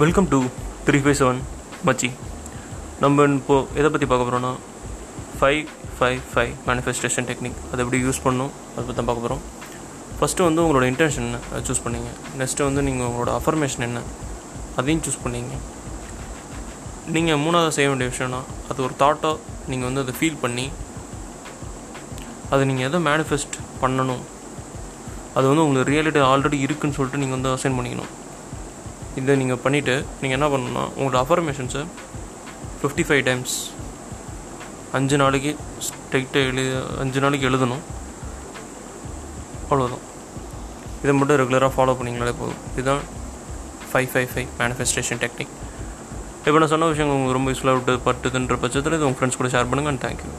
Welcome to three five seven மச்சி நம்ம இப்போது எதை பற்றி பார்க்க போகிறோன்னா five five five manifestation technique அதை எப்படி யூஸ் பண்ணும் அதை பற்றி தான் பார்க்க போகிறோம் ஃபஸ்ட்டு வந்து உங்களோட இன்டென்ஷன் என்ன அதை சூஸ் பண்ணீங்க. நெக்ஸ்ட்டு வந்து நீங்கள் உங்களோட அஃபர்மேஷன் என்ன அதையும் சூஸ் பண்ணீங்க. நீங்கள் மூணாவது செய்ய வேண்டிய விஷயம்னா அது ஒரு தாட்டாக நீங்கள் வந்து அதை ஃபீல் பண்ணி அதை நீங்கள் எதை மேனிஃபெஸ்ட் பண்ணணும் அது வந்து உங்களுக்கு ரியாலிட்டி ஆல்ரெடி இருக்குதுன்னு சொல்லிட்டு நீங்கள் வந்து அசைன் பண்ணிக்கணும். இதை நீங்கள் பண்ணிவிட்டு நீங்கள் என்ன பண்ணணும்னா உங்களோட அஃபர்மேஷன்ஸை ஃபிஃப்டி ஃபைவ் டைம்ஸ் அஞ்சு நாளைக்கு ஸ்ட்ரைட்டாக எழு அஞ்சு நாளைக்கு எழுதணும். அவ்வளோதான் இதை மட்டும் ரெகுலராக ஃபாலோ பண்ணிங்கனாலே போதும். இதுதான் five five five manifestation technique இப்போ நான் சொன்ன விஷயங்கள் உங்களுக்கு ரொம்ப யூஸ்ஃபுல்லாக விட்டு பட்டுதுன்ற பட்சத்தில் இது உங்கள் ஃப்ரெண்ட்ஸ் கூட ஷேர் பண்ணுங்கள் அண்ட் தேங்க்யூ